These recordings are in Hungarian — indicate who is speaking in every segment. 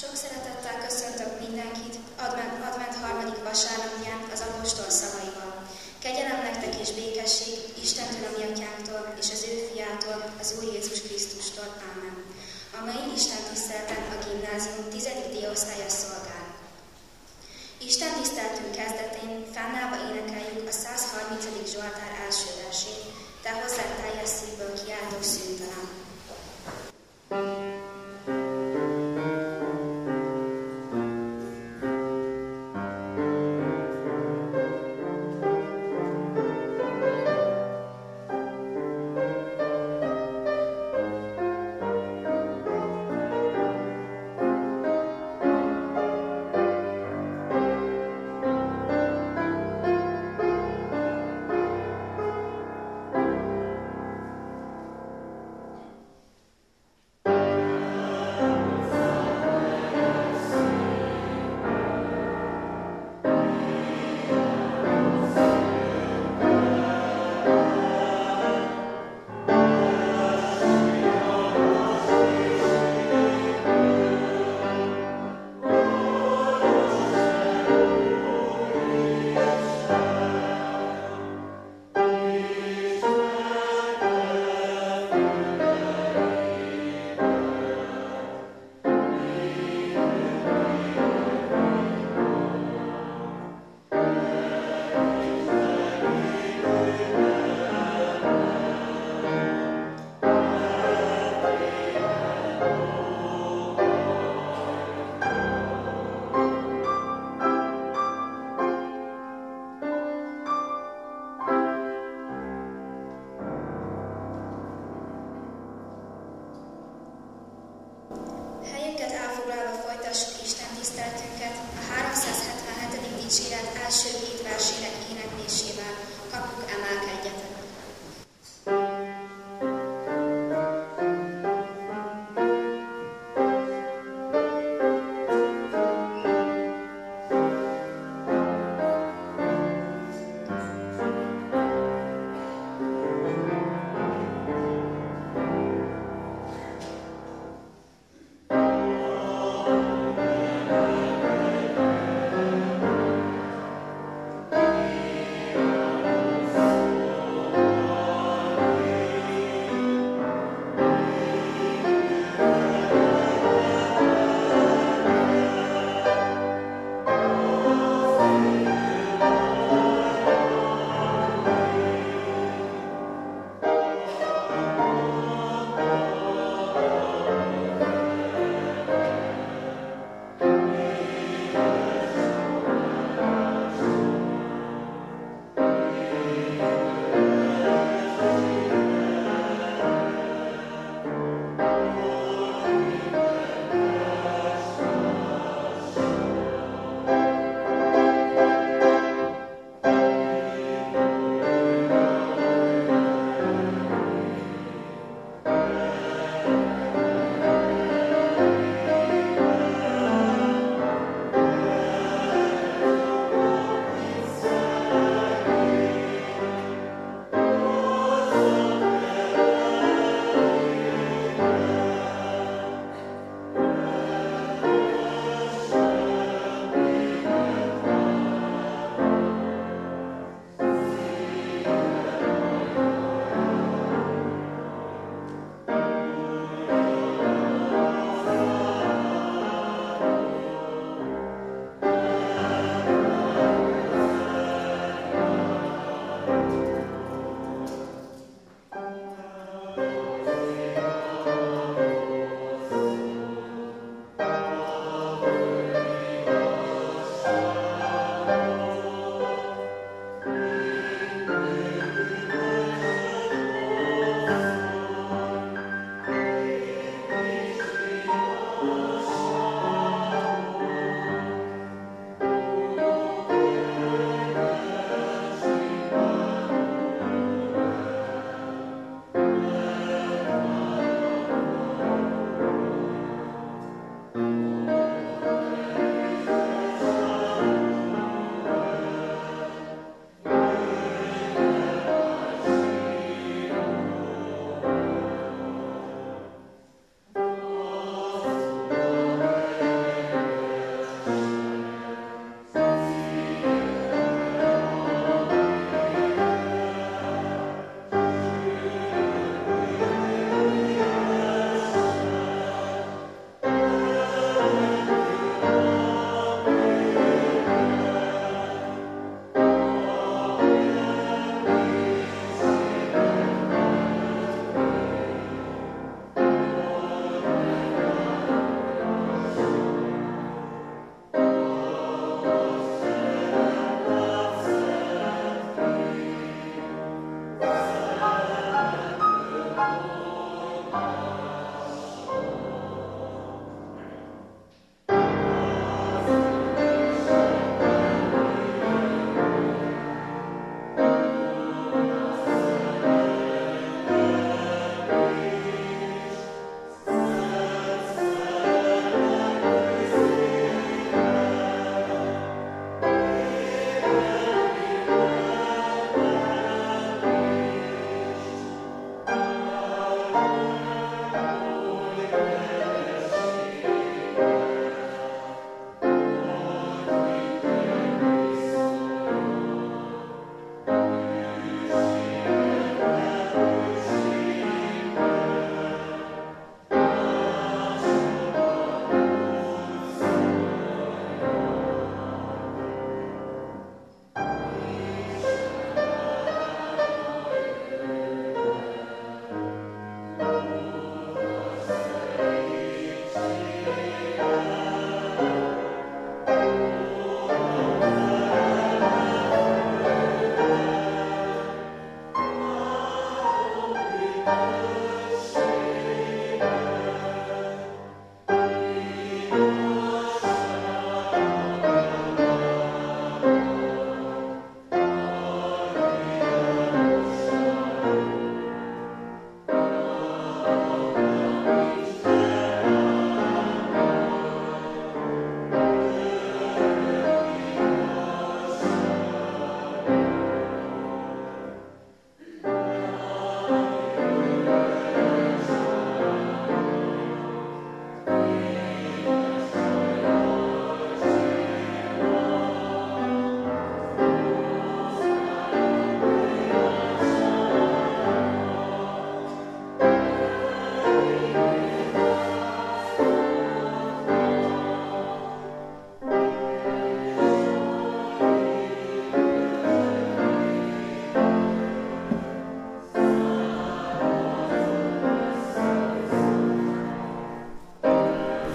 Speaker 1: Sok szeretettel köszöntök mindenkit advent, advent harmadik vasárnapján az apostol szavaival. Kegyelem nektek és békesség Istentől, a mi atyánktól, és az ő fiától, az Úr Jézus Krisztustól. Ámen. A mai Isten tiszteleten a gimnázium 10. D-osztálya szolgál. Isten tiszteltünk kezdetén fennállva énekeljük a 130. Zsoltár első versét, Te hozzá teljes szívből kiáltok szüntelen.
Speaker 2: történetünk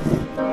Speaker 2: Bye.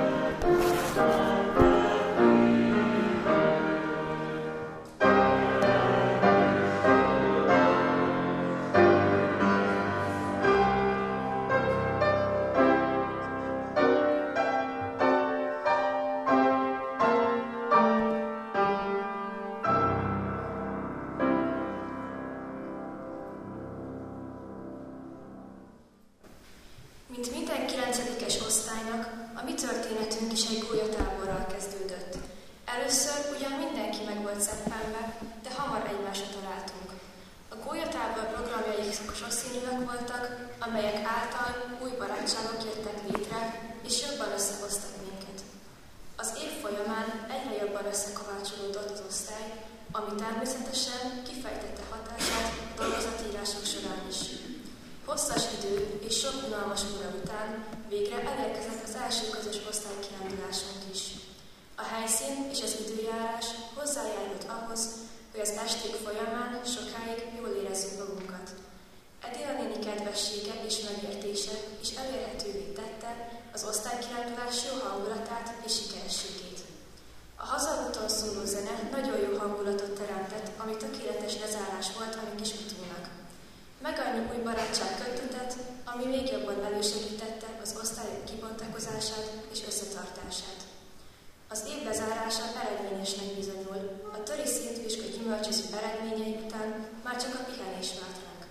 Speaker 2: Gyümölcsöző eredményei után már csak a pihenés vált ránk.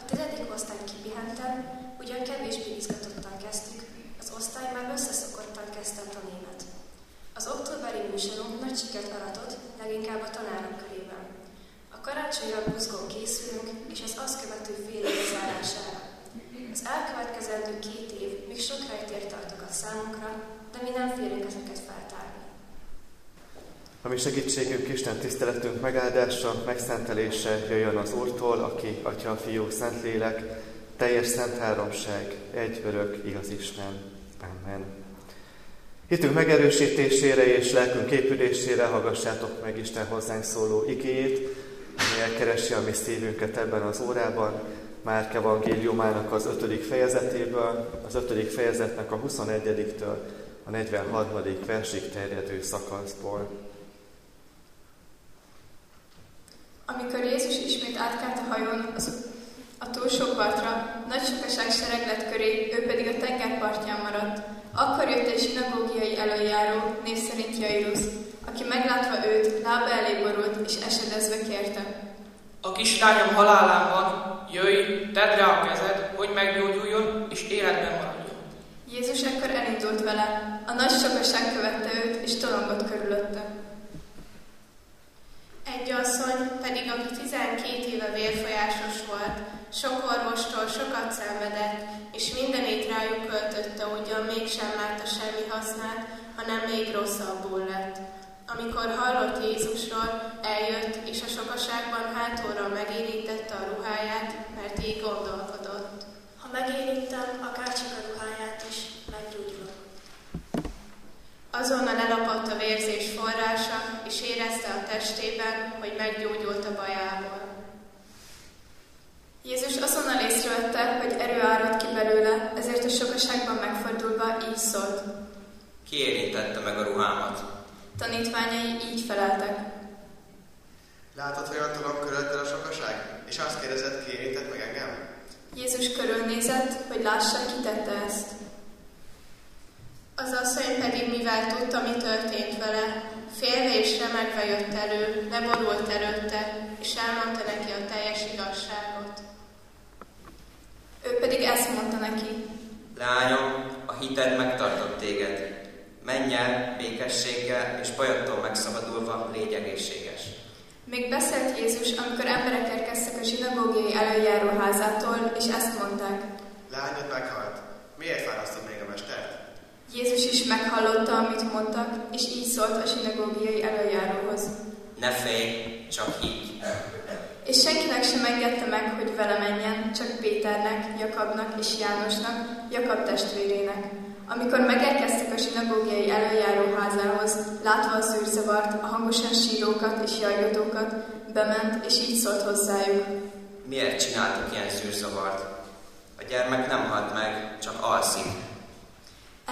Speaker 2: A tizedik osztályt kipihentem, ugyan kevésbé izgatottan kezdtük, az osztály már összeszokottan kezdte a tanémet. Az októberi műsorunk nagy sikert aratott, leginkább a tanárok körében. A karácsonyra buzgón készülünk, és az azt követő fél zárására. Az elkövetkezendő két év még sok helytért tartogat számunkra, de mi nem félünk ezeket.
Speaker 3: A mi segítségünk Isten tiszteletünk megáldása, megszentelése jöjjön az Úrtól, aki Atya, Fiú, Szentlélek, teljes szent háromság, egy örök, igaz Isten. Amen. Hitünk megerősítésére és lelkünk épülésére hallgassátok meg Isten hozzánk szóló igéjét, ami elkeresi a mi szívünket ebben az órában, Márk evangéliumának az ötödik fejezetéből, az ötödik fejezetnek a 21-től a 43. versig terjedő szakaszból.
Speaker 4: Amikor Jézus ismét átkelt a hajón az, a túlsó partra, nagy sokaság sereglet köré, ő pedig a tengerpartján maradt. Akkor jött egy zsinagógiai előjáró, név szerint Jairus, aki meglátva őt, lába elé borult, és esedezve kérte.
Speaker 5: A kislányom halálán van, jöjj, tedd rá a kezed, hogy meggyógyuljon, és életben maradjon.
Speaker 4: Jézus ekkor elindult vele, a nagy sokaság követte őt, és tolongott körülötte.
Speaker 6: Egy asszony pedig, aki 12 éve vérfolyásos volt, sok orvostól sokat szenvedett, és mindenét rájuk költötte, ugyan mégsem látta semmi hasznát, hanem még rosszabbul lett. Amikor hallott Jézusról, eljött, és a sokaságban hátulról megérintette a ruháját, mert így gondolkodott.
Speaker 7: Ha megérintem, akár csak a ruháját is, meggyógyulok.
Speaker 6: Azonnal elapott a vérzés forrása, és érezte a testében, hogy meggyógyult a bajából.
Speaker 4: Jézus azonnal észrevette, hogy erő árad ki belőle, ezért a sokaságban megfordulva így szólt.
Speaker 8: Ki érintette meg a ruhámat?
Speaker 4: Tanítványai így feleltek.
Speaker 9: Látod, hogy tolom körülötted a sokaság? És azt kérdezed, ki érintett meg engem?
Speaker 4: Jézus körülnézett, hogy lássa, ki tette ezt.
Speaker 6: Az asszony pedig, mivel tudta, mi történt vele, félve és remegve jött elő, leborult előtte, és elmondta neki a teljes igazságot.
Speaker 4: Ő pedig ezt mondta neki.
Speaker 8: Lányom, a hited megtartott téged. Menj el békességgel, és bajottól megszabadulva légy egészséges.
Speaker 4: Még beszélt Jézus, amikor emberek érkeztek a zsinagógiai előjáróházától, és ezt mondták.
Speaker 9: Lányod meghalt. Miért fárasztod még a mestert?
Speaker 4: Jézus is meghallotta, amit mondtak, és így szólt a zsinagógiai előjáróhoz.
Speaker 8: Ne félj, csak higgy.
Speaker 4: És senkinek sem engedte meg, hogy vele menjen, csak Péternek, Jakabnak és Jánosnak, Jakab testvérének. Amikor megérkeztek a zsinagógiai előjáróházához, látva a zűrzavart, a hangosan sírókat és jajgatókat, bement, és így szólt hozzájuk.
Speaker 8: Miért csináltuk ilyen zűrzavart? A gyermek nem halt meg, csak alszik.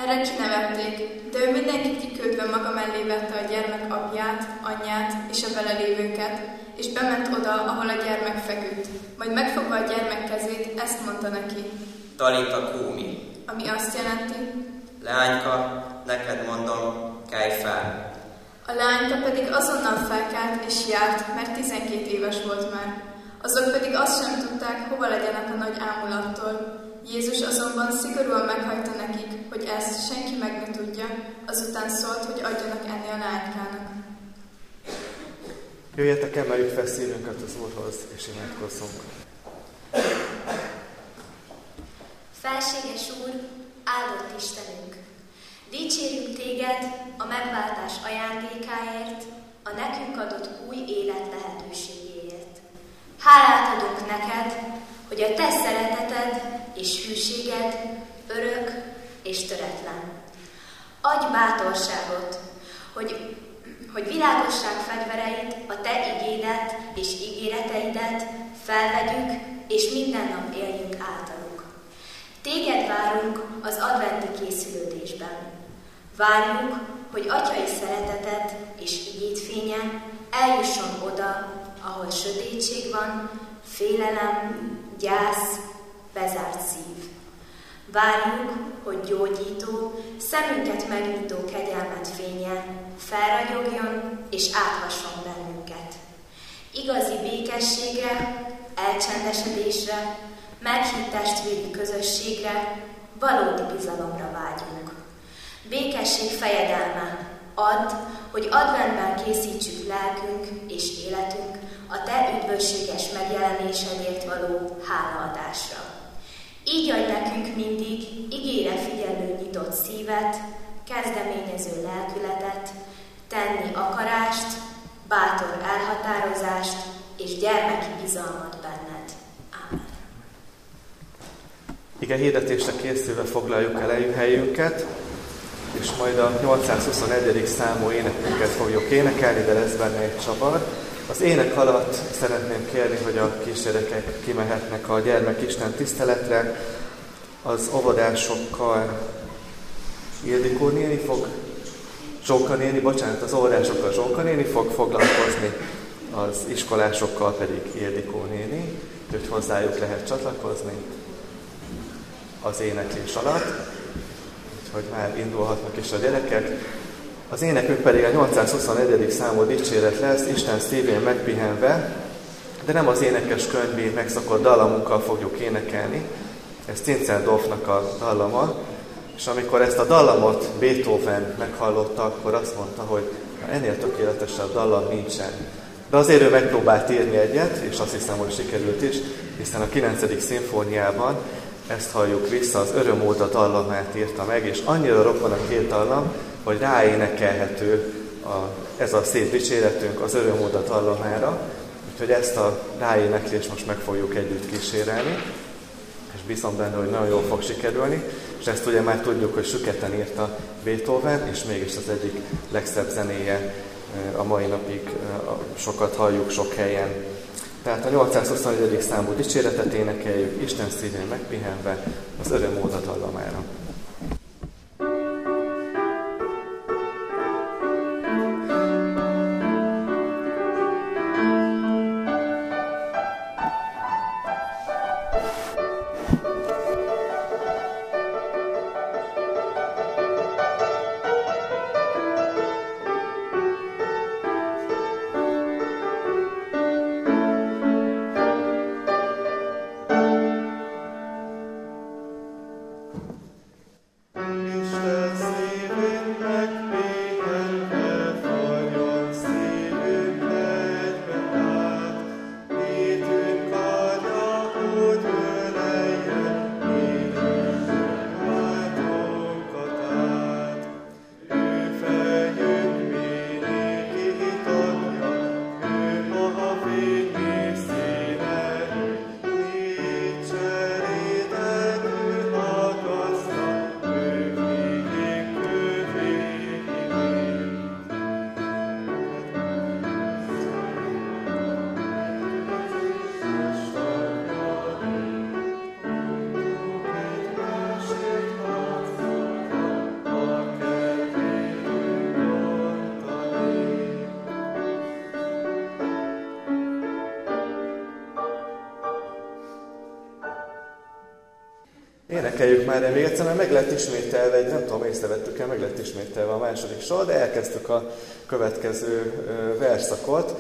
Speaker 4: Erre kinevették, de ő mindenkit kiküldve maga mellé vette a gyermek apját, anyját és a vele lévőket, és bement oda, ahol a gyermek feküdt. Majd megfogva a gyermek kezét, ezt mondta neki.
Speaker 8: Talita kúmi.
Speaker 4: Ami azt jelenti,
Speaker 8: Leányka, neked mondom, kelj fel.
Speaker 4: A lányka pedig azonnal felkelt és járt, mert 12 éves volt már. Azok pedig azt sem tudták, hova legyenek a nagy ámulattól. Jézus azonban szigorúan meghagyta nekik, hogy ezt senki meg ne tudja, azután szólt, hogy adjanak enni a lánykának.
Speaker 3: Jöjjetek, emeljük fel szívünket az Úrhoz, és imádkozzunk.
Speaker 7: Felséges Úr, áldott Istenünk! Dicsérjük Téged a megváltás ajándékáért, a nekünk adott új élet lehetőségéért. Hálát adunk neked, hogy a Te szereteted és hűséged örök és töretlen. Adj bátorságot, hogy, hogy világosság fegyvereit, a Te igédet és ígéreteidet felvegyük, és minden nap éljünk általuk. Téged várunk az adventi készülődésben. Várjuk, hogy atyai szereteted és igét fénye eljusson oda, ahol sötétség van, félelem, gyász, bezárt szív. Várjuk, hogy gyógyító, szemünket megnyitó kegyelmet fénye felragyogjon és áthasson bennünket. Igazi békességre, elcsendesedésre, meghitt testvéri közösségre, valódi bizalomra vágyunk. Békesség fejedelme, add, hogy adventben készítsük lelkünk és életünk a Te üdvösséges megjelenésedért való hálaadásra. Így adj nekünk mindig igére figyelő nyitott szívet, kezdeményező lelkületet, tenni akarást, bátor elhatározást és gyermeki bizalmat benned. Amen.
Speaker 3: Igen, hirdetésre készülve foglaljuk el helyünket, és majd a 821. számú énekünket fogjuk énekelni, de lesz benne egy csavar. Az ének alatt szeretném kérni, hogy a kisgyerekek kimehetnek a gyermekisten tiszteletre, az óvodásokkal Ildikó néni fog, Zsóka néni, bocsánat, az óvodásokkal Zsóka néni fog foglalkozni, az iskolásokkal pedig Ildikó néni, úgyhogy hozzájuk lehet csatlakozni az éneklés alatt, úgyhogy már indulhatnak is a gyerekek. Az énekünk pedig a 821. számú dicséret lesz, Isten szívén megpihenve, de nem az énekes könyvi megszakott dallamunkkal fogjuk énekelni, ez Cinceldorfnak a dallama, és amikor ezt a dallamot Beethoven meghallotta, akkor azt mondta, hogy ennél tökéletesebb dallam nincsen. De azért ő megpróbált írni egyet, és azt hiszem, hogy sikerült is, hiszen a 9. szimfóniában ezt halljuk vissza, az örömóda dallamát írta meg, és annyira rokon a két dallam, hogy ráénekelhető a, ez a szép dicséretünk az örömóda dallamára, úgyhogy ezt a ráéneklést most meg fogjuk együtt kísérelni, és bízom benne, hogy nagyon jól fog sikerülni, és ezt ugye már tudjuk, hogy süketen írta Beethoven, és mégis az egyik legszebb zenéje a mai napig sokat halljuk sok helyen. Tehát a 821. számú dicséretet énekeljük, Isten szívén megpihenve az öröm dallamára. Énekeljük már, de még egyszer, mert meg lett ismételve, egy, nem tudom, észrevettük el, meg lett ismételve a második sor, de elkezdtük a következő verszakot.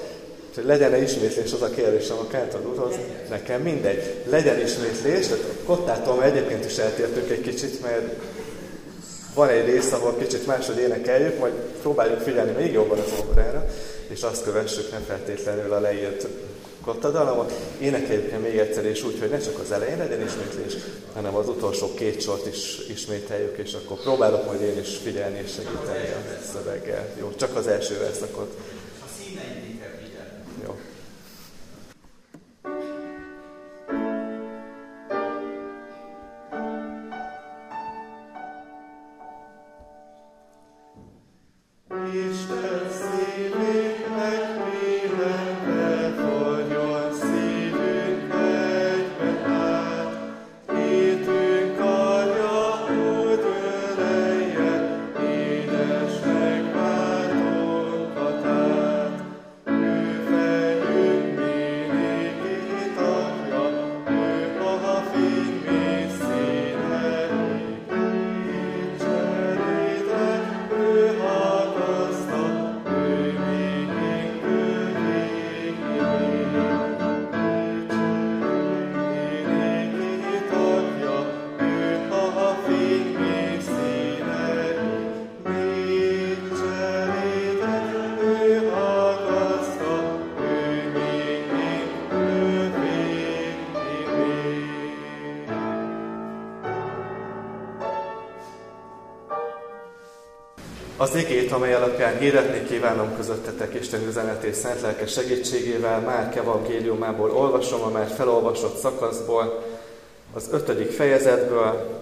Speaker 3: Úgyhogy legyen-e ismétlés az a kérdésem a Kántor úrhoz? Nekem mindegy. Legyen ismétlés, tehát kottától egyébként is eltértünk egy kicsit, mert van egy rész, ahol kicsit máshogy énekeljük, majd próbáljuk figyelni még jobban az órára, és azt kövessük nem feltétlenül a leírt kottadalamot. Énekeljük még egyszer, és úgy, hogy ne csak az elején legyen ismétlés, hanem az utolsó két sort is ismételjük, és akkor próbálok majd én is figyelni és segíteni a szöveggel. Jó, csak az első verszakot. Az igét, amely alapján hirdetni kívánom közöttetek Isten üzenetét szent lelke segítségével, már evangéliumából olvasom a már felolvasott szakaszból, az ötödik fejezetből,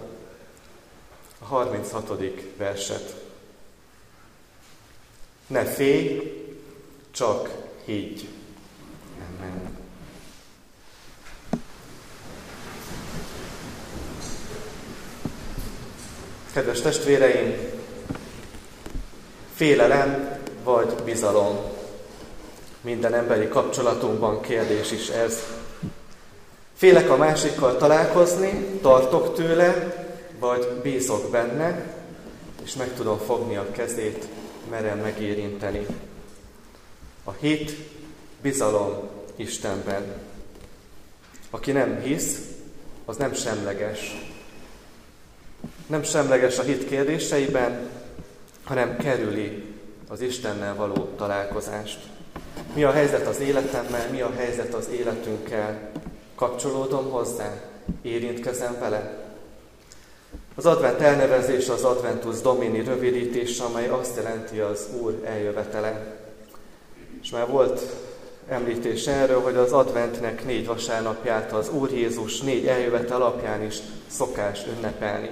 Speaker 3: a 36. verset. Ne félj, csak higgy. Amen. Kedves testvéreim, Félelem vagy bizalom. Minden emberi kapcsolatunkban kérdés is ez. Félek a másikkal találkozni, tartok tőle, vagy bízok benne, és meg tudom fogni a kezét, merem megérinteni. A hit, bizalom Istenben. Aki nem hisz, az nem semleges. Nem semleges a hit kérdéseiben, hanem kerüli az Istennel való találkozást. Mi a helyzet az életemmel, mi a helyzet az életünkkel? Kapcsolódom hozzá? Érintkezem vele? Az advent elnevezés az Adventus Domini rövidítés, amely azt jelenti az Úr eljövetele. És már volt említés erről, hogy az adventnek négy vasárnapját az Úr Jézus négy eljövetel alapján is szokás ünnepelni.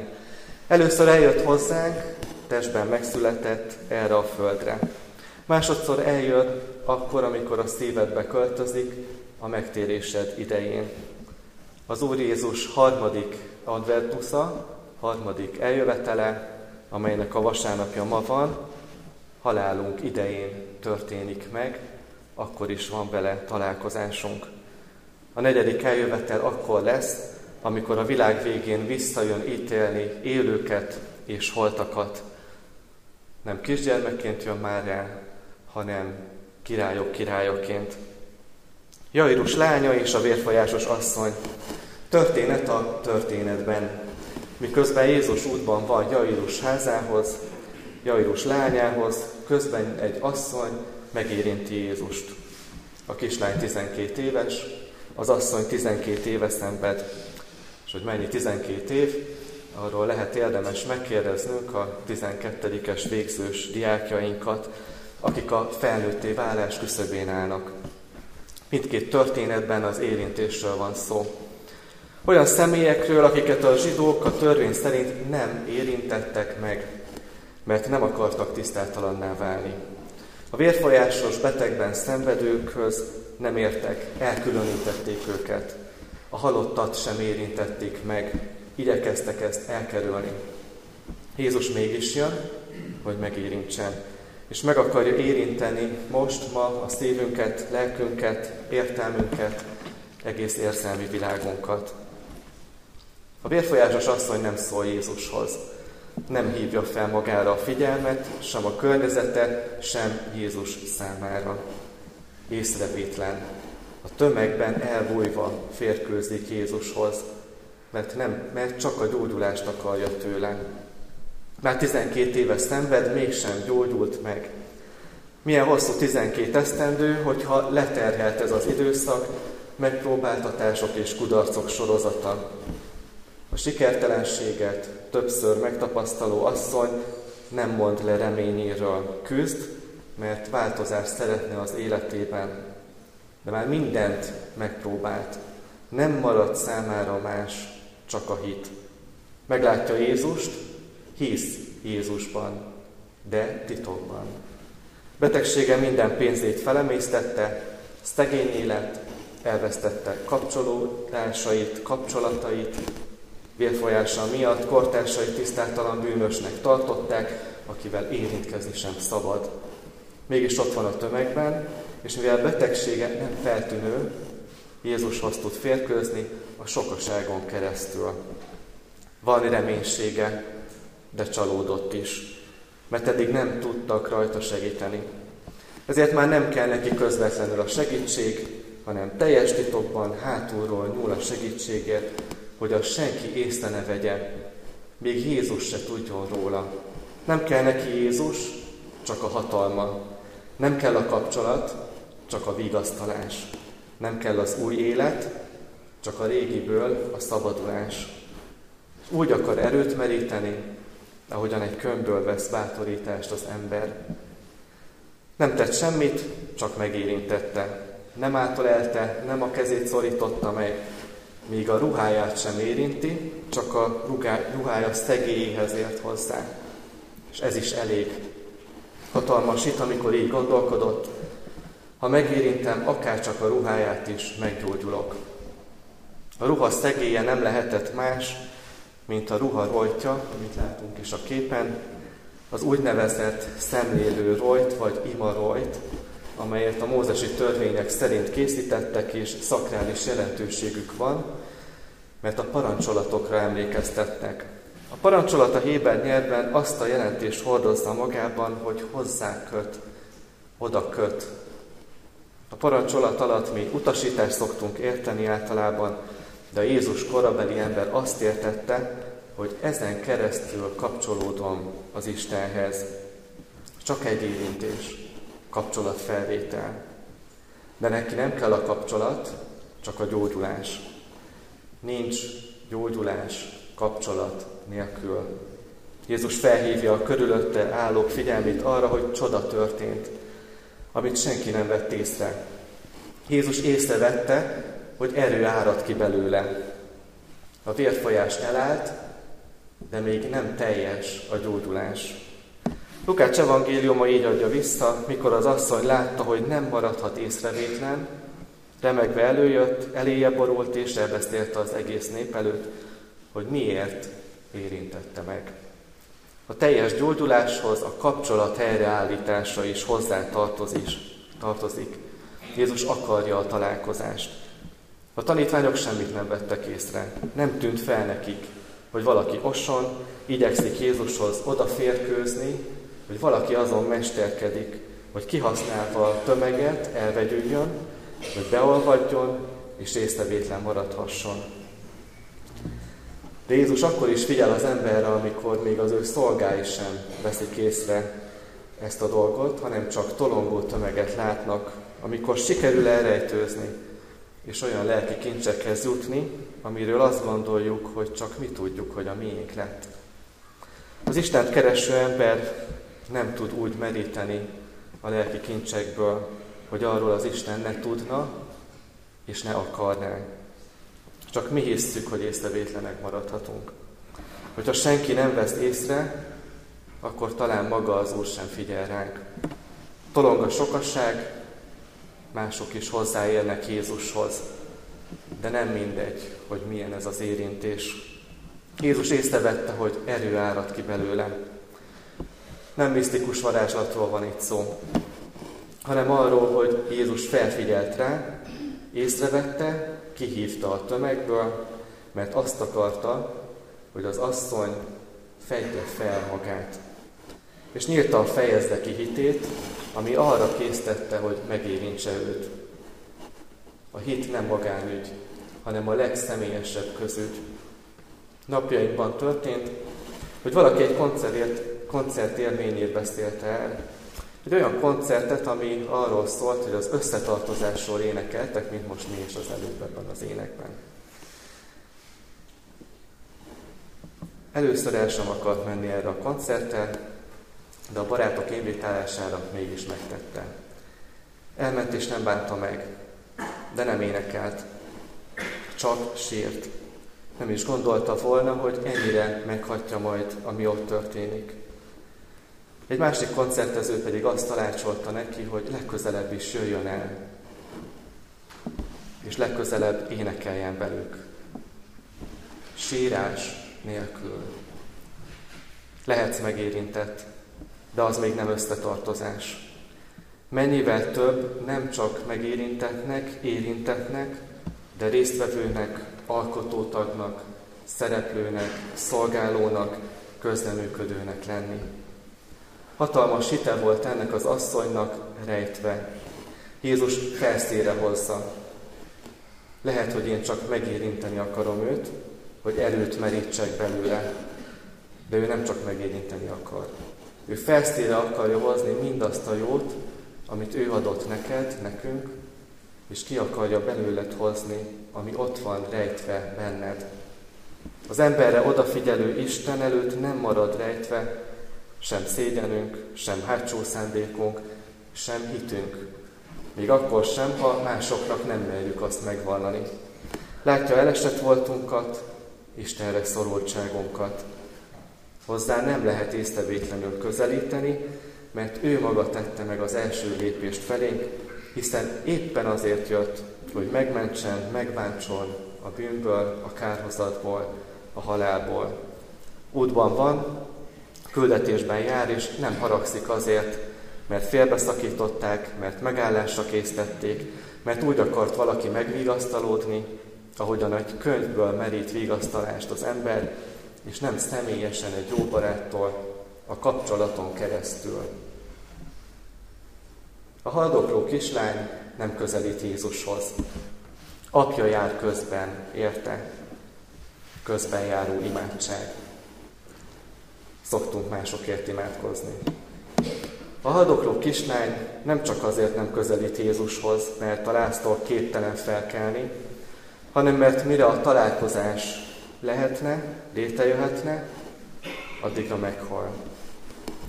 Speaker 3: Először eljött hozzánk, testben megszületett erre a földre. Másodszor eljön akkor, amikor a szívedbe költözik, a megtérésed idején. Az Úr Jézus harmadik adventusza, harmadik eljövetele, amelynek a vasárnapja ma van, halálunk idején történik meg, akkor is van vele találkozásunk. A negyedik eljövetel akkor lesz, amikor a világ végén visszajön ítélni élőket és holtakat. Nem kisgyermekként jön már el, hanem királyok királyoként. Jairus lánya és a vérfolyásos asszony. Történet a történetben. Miközben Jézus útban van Jairus házához, Jairus lányához, közben egy asszony megérinti Jézust. A kislány 12 éves, az asszony 12 éve szenved. És hogy mennyi 12 év, arról lehet érdemes megkérdeznünk a 12-es végzős diákjainkat, akik a felnőtté válás küszöbén állnak. Mindkét történetben az érintésről van szó. Olyan személyekről, akiket a zsidók a törvény szerint nem érintettek meg, mert nem akartak tisztátalanná válni. A vérfolyásos betegben szenvedőkhöz nem értek, elkülönítették őket. A halottat sem érintették meg, igyekeztek ezt elkerülni. Jézus mégis jön, hogy megérintsen, és meg akarja érinteni most, ma a szívünket, lelkünket, értelmünket, egész érzelmi világunkat. A vérfolyásos asszony nem szól Jézushoz, nem hívja fel magára a figyelmet, sem a környezete, sem Jézus számára. észrevétlen, a tömegben elbújva férkőzik Jézushoz, mert, nem, mert csak a gyógyulást akarja tőle. Már 12 éve szenved, mégsem gyógyult meg. Milyen hosszú 12 esztendő, hogyha leterhelt ez az időszak, megpróbáltatások és kudarcok sorozata. A sikertelenséget többször megtapasztaló asszony nem mond le reményéről. Küzd, mert változást szeretne az életében. De már mindent megpróbált. Nem maradt számára más, csak a hit. Meglátja Jézust, hisz Jézusban, de titokban. Betegsége minden pénzét felemésztette, szegény élet, elvesztette kapcsolódásait, kapcsolatait, vérfolyása miatt kortársai tisztátalan bűnösnek tartották, akivel érintkezni sem szabad. Mégis ott van a tömegben, és mivel betegsége nem feltűnő, Jézushoz tud férkőzni a sokaságon keresztül. Van reménysége, de csalódott is, mert eddig nem tudtak rajta segíteni. Ezért már nem kell neki közvetlenül a segítség, hanem teljes titokban hátulról nyúl a segítségért, hogy a senki észre ne vegye, még Jézus se tudjon róla. Nem kell neki Jézus, csak a hatalma. Nem kell a kapcsolat, csak a vigasztalás. Nem kell az új élet, csak a régiből a szabadulás. Úgy akar erőt meríteni, ahogyan egy kömből vesz bátorítást az ember. Nem tett semmit, csak megérintette. Nem átolelte, nem a kezét szorította meg, míg a ruháját sem érinti, csak a ruhája szegélyéhez ért hozzá. És ez is elég. Hatalmas itt, amikor így gondolkodott, ha megérintem akár csak a ruháját is, meggyógyulok. A ruha szegélye nem lehetett más, mint a ruha rojtja, amit látunk is a képen, az úgynevezett szemlélő rojt, vagy ima rojt, amelyet a mózesi törvények szerint készítettek, és szakrális jelentőségük van, mert a parancsolatokra emlékeztetnek. A parancsolat a Héber nyelvben azt a jelentést hordozza magában, hogy hozzá köt, oda köt. A parancsolat alatt mi utasítást szoktunk érteni általában, de a Jézus korabeli ember azt értette, hogy ezen keresztül kapcsolódom az Istenhez. Csak egy érintés kapcsolatfelvétel. De neki nem kell a kapcsolat, csak a gyógyulás. Nincs gyógyulás kapcsolat nélkül. Jézus felhívja a körülötte állók figyelmét arra, hogy csoda történt, amit senki nem vett észre. Jézus észrevette, hogy erő árad ki belőle. A vérfolyás elállt, de még nem teljes a gyógyulás. Lukács evangéliuma így adja vissza, mikor az asszony látta, hogy nem maradhat észrevétlen, remegve előjött, eléje borult és elbeszélte az egész nép előtt, hogy miért érintette meg. A teljes gyógyuláshoz a kapcsolat helyreállítása is hozzá tartozik. Jézus akarja a találkozást. A tanítványok semmit nem vettek észre. Nem tűnt fel nekik, hogy valaki oson, igyekszik Jézushoz odaférkőzni, hogy valaki azon mesterkedik, hogy kihasználva a tömeget elvegyüljön, hogy beolvadjon és észrevétlen maradhasson. De Jézus akkor is figyel az emberre, amikor még az ő szolgái sem veszik észre ezt a dolgot, hanem csak tolongó tömeget látnak, amikor sikerül elrejtőzni, és olyan lelki kincsekhez jutni, amiről azt gondoljuk, hogy csak mi tudjuk, hogy a miénk lett. Az Istent kereső ember nem tud úgy meríteni a lelki kincsekből, hogy arról az Isten ne tudna, és ne akarná. Csak mi hisszük, hogy észrevétlenek maradhatunk. Hogyha senki nem vesz észre, akkor talán maga az Úr sem figyel ránk. Tolong a sokasság, mások is hozzáérnek Jézushoz, de nem mindegy, hogy milyen ez az érintés. Jézus észrevette, hogy erő árad ki belőle. Nem misztikus varázslatról van itt szó, hanem arról, hogy Jézus felfigyelt rá, észrevette, kihívta a tömegből, mert azt akarta, hogy az asszony fedje fel magát. És nyíltan fejezze ki hitét, ami arra késztette, hogy megérintse őt. A hit nem magánügy, hanem a legszemélyesebb közügy. Napjainkban történt, hogy valaki egy koncertért, koncert élményét beszélte el. Egy olyan koncertet, ami arról szólt, hogy az összetartozásról énekeltek, mint most mi is az előbb ebben az énekben. Először el sem akart menni erre a koncertre, de a barátok invitálására mégis megtette. Elment és nem bánta meg, de nem énekelt, csak sírt. Nem is gondolta volna, hogy ennyire meghagyja majd, ami ott történik. Egy másik koncertező pedig azt tanácsolta neki, hogy legközelebb is jöjjön el, és legközelebb énekeljen velük. Sírás nélkül. Lehetsz megérintett, de az még nem összetartozás. Mennyivel több nem csak megérintetnek, érintetnek, de résztvevőnek, alkotótagnak, szereplőnek, szolgálónak, közleműködőnek lenni. Hatalmas hite volt ennek az asszonynak rejtve. Jézus felszére hozza. Lehet, hogy én csak megérinteni akarom őt, hogy erőt merítsek belőle, de ő nem csak megérinteni akar. Ő felszére akarja hozni mindazt a jót, amit ő adott neked, nekünk, és ki akarja belőled hozni, ami ott van rejtve benned. Az emberre odafigyelő Isten előtt nem marad rejtve sem szégyenünk, sem hátsó szándékunk, sem hitünk. Még akkor sem, ha másoknak nem merjük azt megvallani. Látja elesett voltunkat, Istenre szorultságunkat. Hozzá nem lehet észrevétlenül közelíteni, mert ő maga tette meg az első lépést felénk, hiszen éppen azért jött, hogy megmentsen, megbántson a bűnből, a kárhozatból, a halálból. Útban van, küldetésben jár, és nem haragszik azért, mert félbeszakították, mert megállásra készítették, mert úgy akart valaki megvigasztalódni, ahogyan egy könyvből merít vigasztalást az ember, és nem személyesen egy jó baráttól, a kapcsolaton keresztül. A haldokló kislány nem közelít Jézushoz. Apja jár közben, érte? Közben járó imádság. Szoktunk másokért imádkozni. A haldokló kislány nem csak azért nem közelít Jézushoz, mert a láztól képtelen felkelni, hanem mert mire a találkozás lehetne, létrejöhetne, addigra meghal.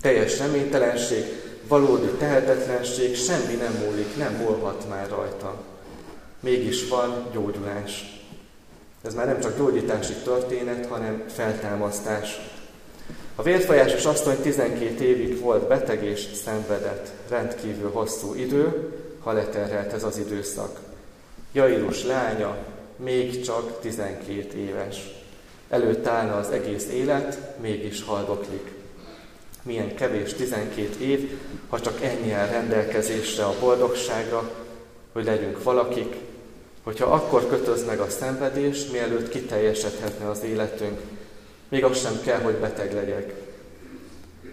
Speaker 3: Teljes reménytelenség, valódi tehetetlenség, semmi nem múlik, nem múlhat már rajta. Mégis van gyógyulás. Ez már nem csak gyógyítási történet, hanem feltámasztás. A vérfolyásos asszony 12 évig volt beteg és szenvedett, rendkívül hosszú idő, ha leterhelt ez az időszak. Jairus lánya még csak 12 éves. Előtt állna az egész élet, mégis haldoklik. Milyen kevés 12 év, ha csak ennyi áll rendelkezésre a boldogságra, hogy legyünk valakik, hogyha akkor kötöz meg a szenvedés, mielőtt kiteljesedhetne az életünk, még az sem kell, hogy beteg legyek.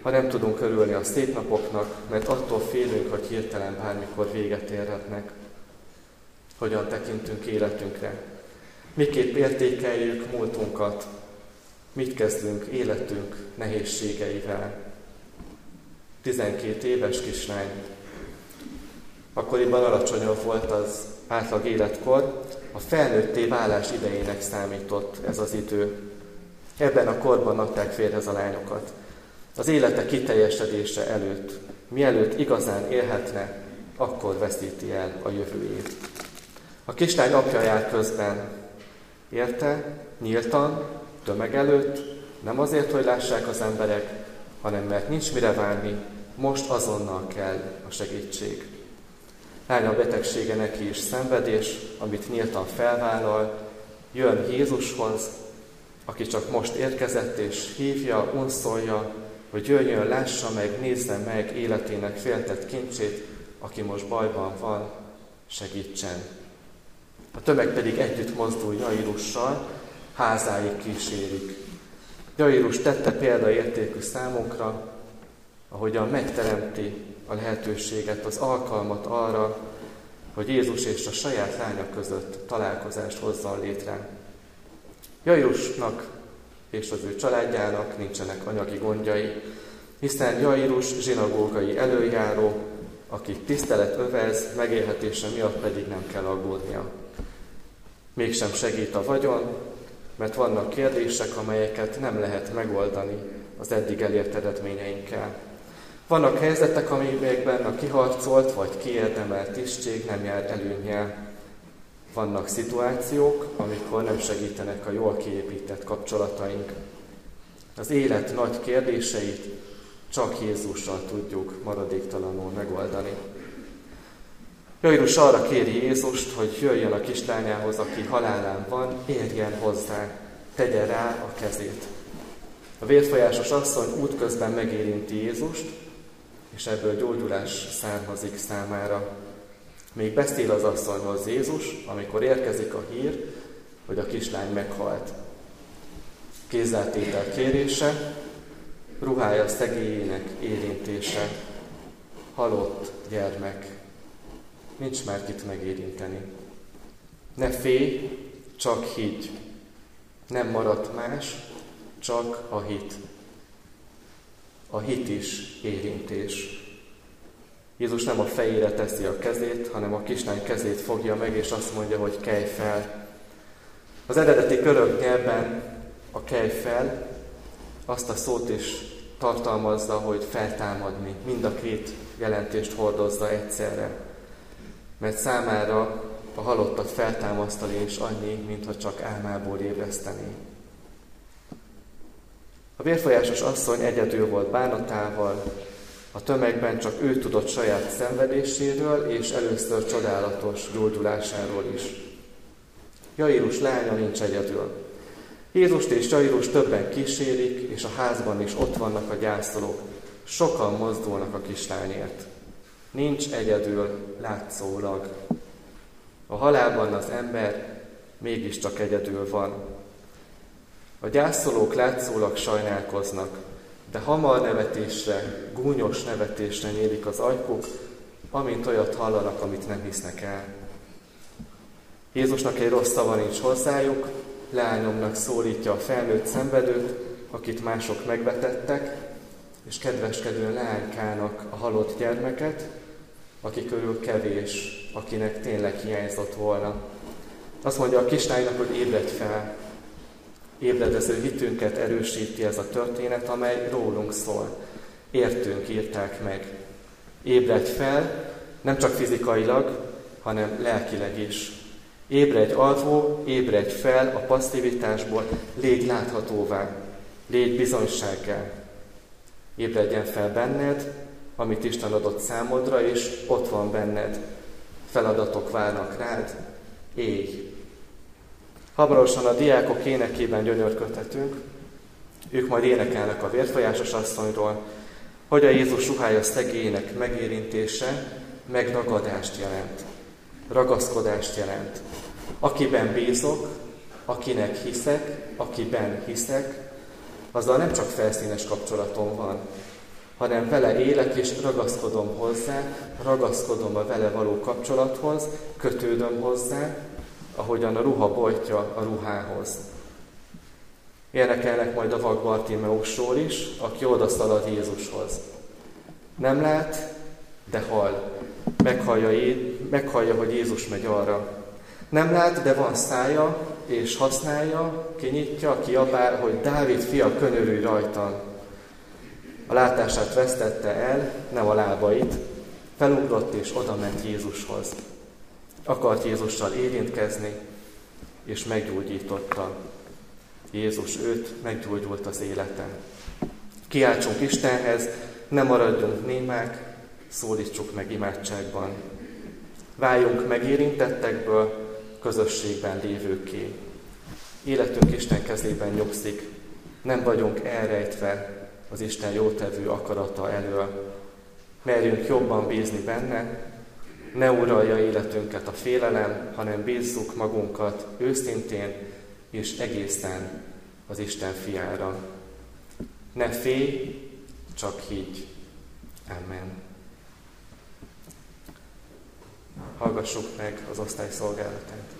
Speaker 3: Ha nem tudunk örülni a szép napoknak, mert attól félünk, hogy hirtelen bármikor véget érhetnek. Hogyan tekintünk életünkre? Miképp értékeljük múltunkat? Mit kezdünk életünk nehézségeivel? 12 éves kislány. Akkoriban alacsonyabb volt az átlag életkor, a felnőtté válás idejének számított ez az idő. Ebben a korban adták férhez a lányokat. Az élete kiteljesedése előtt, mielőtt igazán élhetne, akkor veszíti el a jövőjét. A kislány apja jár közben, érte, nyíltan, tömeg előtt, nem azért, hogy lássák az emberek, hanem mert nincs mire várni, most azonnal kell a segítség. Lánya betegsége neki is szenvedés, amit nyíltan felvállal, jön Jézushoz, aki csak most érkezett és hívja, unszolja, hogy jöjjön, lássa meg, nézze meg életének féltett kincsét, aki most bajban van, segítsen. A tömeg pedig együtt mozdul Jairussal, házáig kísérik. Jairus tette példaértékű számunkra, ahogyan megteremti a lehetőséget, az alkalmat arra, hogy Jézus és a saját lánya között találkozást hozzon létre. Jairusnak és az ő családjának nincsenek anyagi gondjai, hiszen Jairus zsinagógai előjáró, akik tisztelet övez, megélhetése miatt pedig nem kell aggódnia. Mégsem segít a vagyon, mert vannak kérdések, amelyeket nem lehet megoldani az eddig elért eredményeinkkel. Vannak helyzetek, amelyekben a kiharcolt vagy kiérdemelt tisztség nem jár előnyel. Vannak szituációk, amikor nem segítenek a jól kiépített kapcsolataink. Az élet nagy kérdéseit csak Jézussal tudjuk maradéktalanul megoldani. Jairus arra kéri Jézust, hogy jöjjön a kislányához, aki halálán van, érjen hozzá, tegye rá a kezét. A vérfolyásos asszony útközben megérinti Jézust, és ebből gyógyulás származik számára. Még beszél az asszonyhoz Jézus, amikor érkezik a hír, hogy a kislány meghalt. Kézzeltétel kérése, ruhája szegélyének érintése, halott gyermek. Nincs már kit megérinteni. Ne félj, csak higgy. Nem maradt más, csak a hit. A hit is érintés. Jézus nem a fejére teszi a kezét, hanem a kislány kezét fogja meg, és azt mondja, hogy kelj fel. Az eredeti körök nyelven a kelj fel azt a szót is tartalmazza, hogy feltámadni. Mind a két jelentést hordozza egyszerre. Mert számára a halottat feltámasztani is annyi, mintha csak álmából ébreszteni. A vérfolyásos asszony egyedül volt bánatával, a tömegben csak ő tudott saját szenvedéséről és először csodálatos gyógyulásáról is. Jairus lánya nincs egyedül. Jézust és Jairus többen kísérik, és a házban is ott vannak a gyászolók. Sokan mozdulnak a kislányért. Nincs egyedül látszólag. A halálban az ember mégiscsak egyedül van. A gyászolók látszólag sajnálkoznak, de hamar nevetésre, gúnyos nevetésre nyílik az ajkuk, amint olyat hallanak, amit nem hisznek el. Jézusnak egy rossz szava nincs hozzájuk, leányomnak szólítja a felnőtt szenvedőt, akit mások megvetettek, és kedveskedő leánykának a halott gyermeket, aki körül kevés, akinek tényleg hiányzott volna. Azt mondja a kislánynak, hogy ébredj fel, ébredező hitünket erősíti ez a történet, amely rólunk szól. Értünk írták meg. Ébredj fel, nem csak fizikailag, hanem lelkileg is. Ébredj alvó, ébredj fel a passzivitásból, légy láthatóvá, légy bizonysággá. Ébredjen fel benned, amit Isten adott számodra, és ott van benned. Feladatok várnak rád, élj! Hamarosan a diákok énekében gyönyörködhetünk, ők majd énekelnek a vérfolyásos asszonyról, hogy a Jézus ruhája szegélynek megérintése megragadást jelent, ragaszkodást jelent. Akiben bízok, akinek hiszek, akiben hiszek, azzal nem csak felszínes kapcsolatom van, hanem vele élek és ragaszkodom hozzá, ragaszkodom a vele való kapcsolathoz, kötődöm hozzá, ahogyan a ruha boltja a ruhához. Énekelnek majd a vak Bartimeusról is, aki odaszalad Jézushoz. Nem lát, de hall. Meghallja, meghallja, hogy Jézus megy arra. Nem lát, de van szája, és használja, kinyitja, kiabál, hogy Dávid fia könyörülj rajtam. A látását vesztette el, nem a lábait, felugrott és oda ment Jézushoz akart Jézussal érintkezni, és meggyógyította. Jézus őt, meggyógyult az élete. Kiáltsunk Istenhez, ne maradjunk némák, szólítsuk meg imádságban. Váljunk megérintettekből, közösségben lévőké. Életünk Isten kezében nyugszik, nem vagyunk elrejtve az Isten jótevő akarata elől. Merjünk jobban bízni benne, ne uralja életünket a félelem, hanem bízzuk magunkat őszintén és egészen az Isten fiára. Ne félj, csak higgy.
Speaker 10: Amen. Hallgassuk meg az osztályszolgálatát.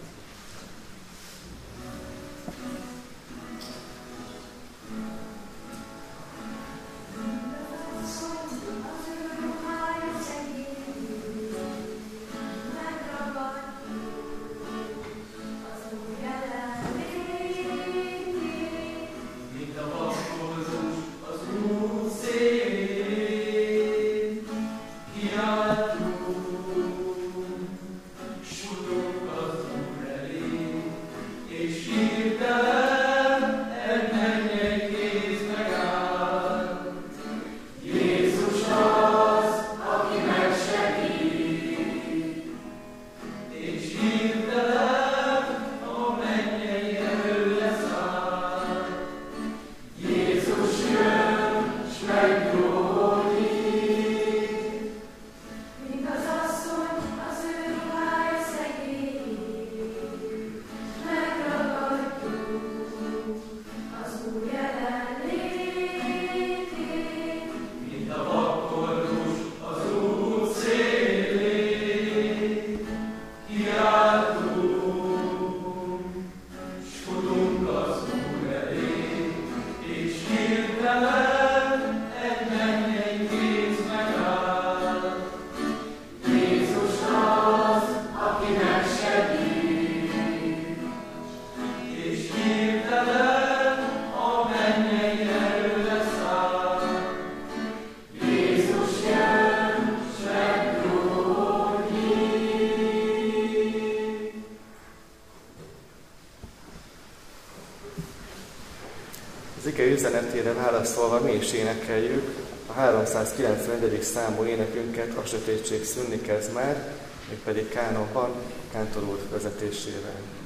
Speaker 10: Az ige üzenetére válaszolva mi is énekeljük a 391. számú énekünket, a sötétség szűnni kezd már, mégpedig Kánonban, Kántor úr vezetésével.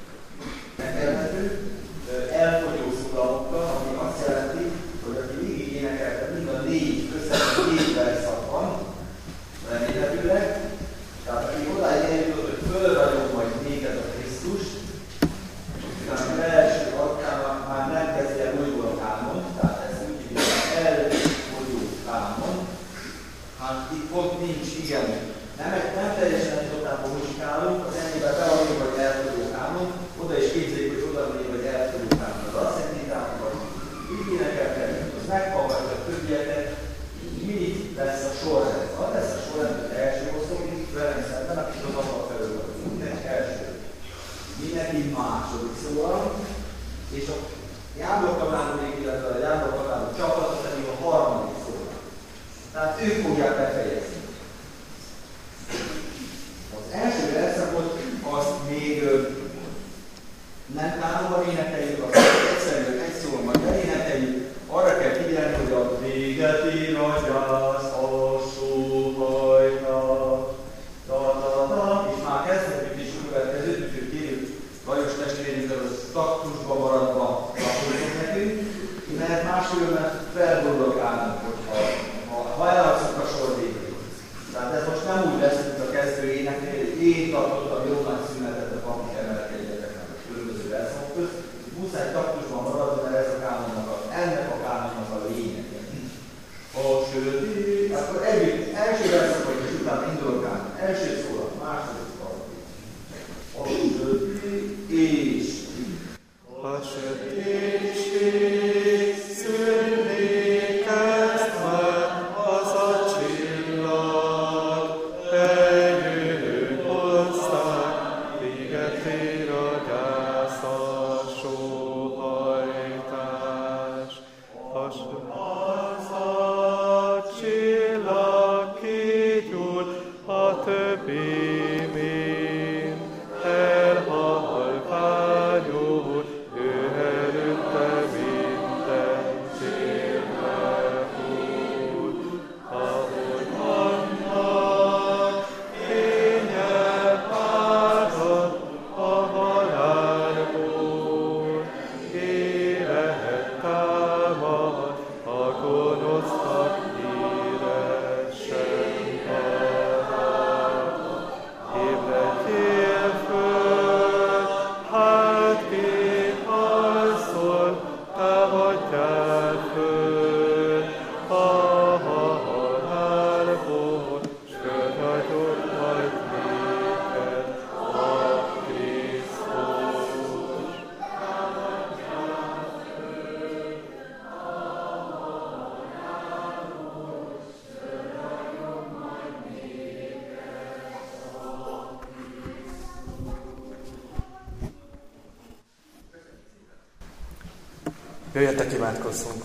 Speaker 3: Jöjjetek, imádkozzunk!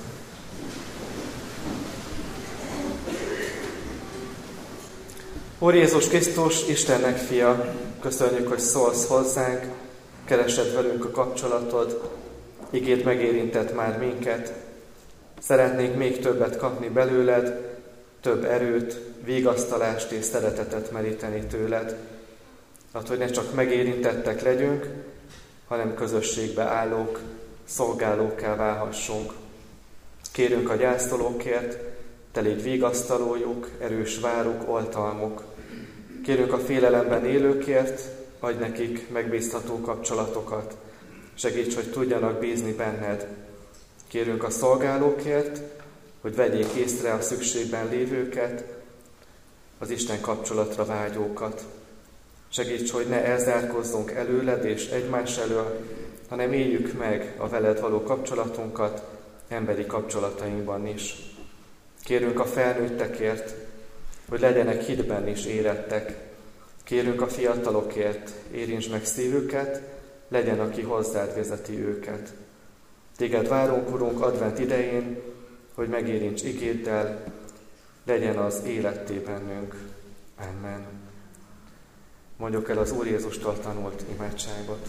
Speaker 3: Úr Jézus Krisztus, Istennek fia, köszönjük, hogy szólsz hozzánk, keresed velünk a kapcsolatod, igét megérintett már minket. Szeretnénk még többet kapni belőled, több erőt, vigasztalást és szeretetet meríteni tőled. Hát, hogy ne csak megérintettek legyünk, hanem közösségbe állók, szolgálókká válhassunk. Kérünk a gyászolókért, te légy vigasztalójuk, erős váruk, oltalmuk. Kérünk a félelemben élőkért, adj nekik megbízható kapcsolatokat. Segíts, hogy tudjanak bízni benned. Kérünk a szolgálókért, hogy vegyék észre a szükségben lévőket, az Isten kapcsolatra vágyókat. Segíts, hogy ne elzárkozzunk előled és egymás elől, hanem éljük meg a veled való kapcsolatunkat emberi kapcsolatainkban is. Kérünk a felnőttekért, hogy legyenek hitben is érettek. Kérünk a fiatalokért, érints meg szívüket, legyen, aki hozzád vezeti őket. Téged várunk, Urunk, advent idején, hogy megérints igéddel, legyen az életté bennünk. Amen. Mondjuk el az Úr Jézustól tanult imádságot.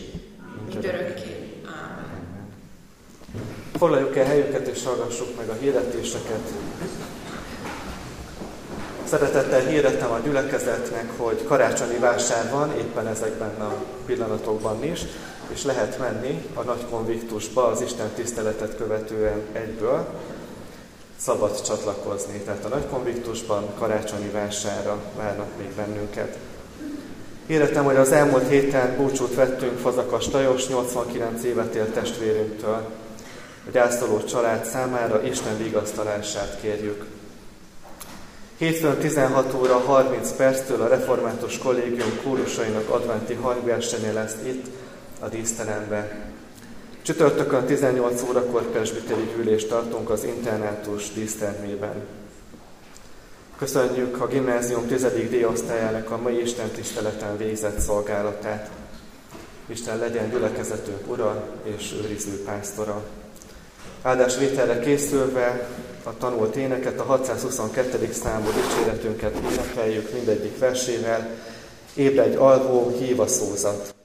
Speaker 11: Mindörökké. Ámen.
Speaker 3: Foglaljuk el helyünket és hallgassuk meg a hirdetéseket. Szeretettel hirdetem a gyülekezetnek, hogy karácsonyi vásár van, éppen ezekben a pillanatokban is, és lehet menni a nagy konviktusba az Isten tiszteletet követően egyből, szabad csatlakozni. Tehát a nagy konviktusban karácsonyi vásárra várnak még bennünket. Hirdetem, hogy az elmúlt héten búcsút vettünk Fazakas Lajos 89 évet élt testvérünktől. A gyászoló család számára Isten vigasztalását kérjük. Hétfőn 16 óra 30 perctől a Református Kollégium kórusainak adventi hangversenye lesz itt, a díszterembe. Csütörtökön 18 órakor presbiteri gyűlést tartunk az internátus dísztermében. Köszönjük a gimnázium 10. D-osztályának a mai Isten tiszteleten végzett szolgálatát. Isten legyen gyülekezetünk ura és őriző pásztora. Áldásvételre készülve a tanult éneket, a 622. számú dicséretünket ünnepeljük mindegyik versével. Ébredj alvó, hív a szózat.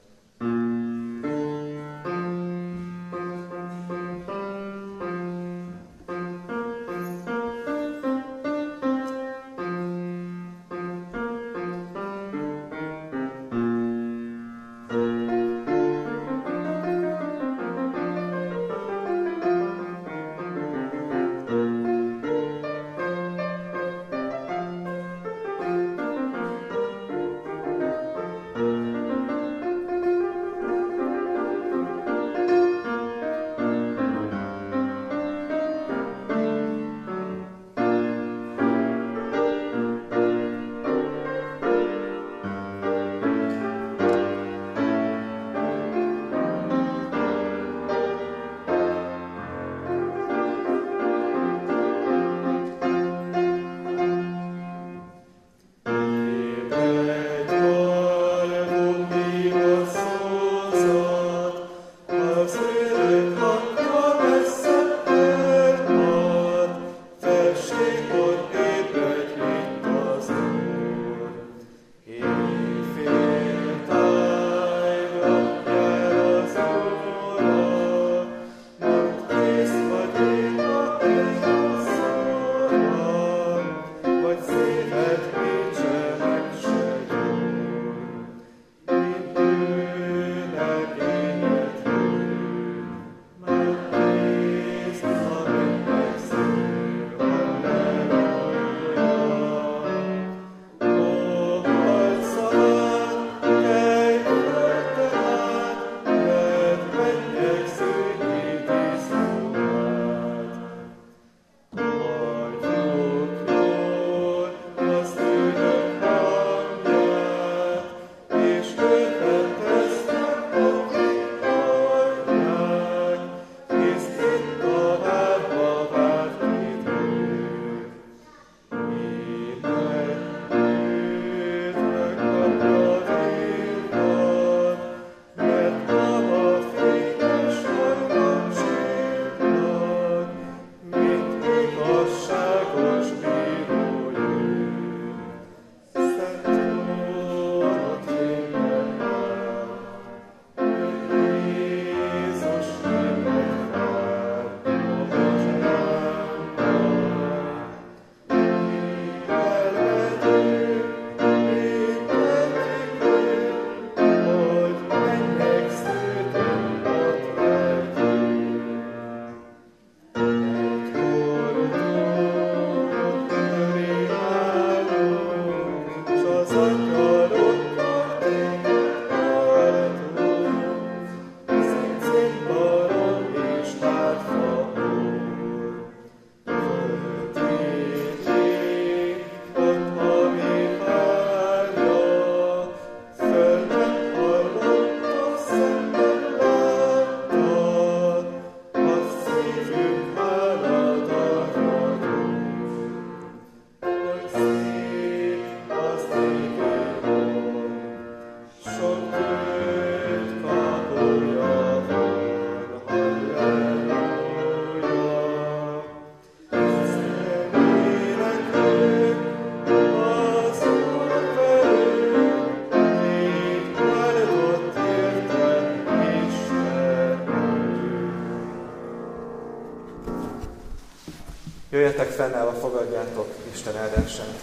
Speaker 3: Helyetek fennállva fogadjátok Isten áldását.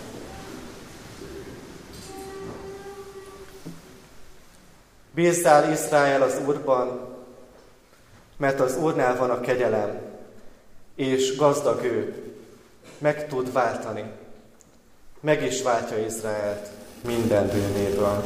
Speaker 3: Bízzál Izrael az Úrban, mert az Úrnál van a kegyelem, és gazdag ő, meg tud váltani. Meg is váltja Izraelt minden bűnéből.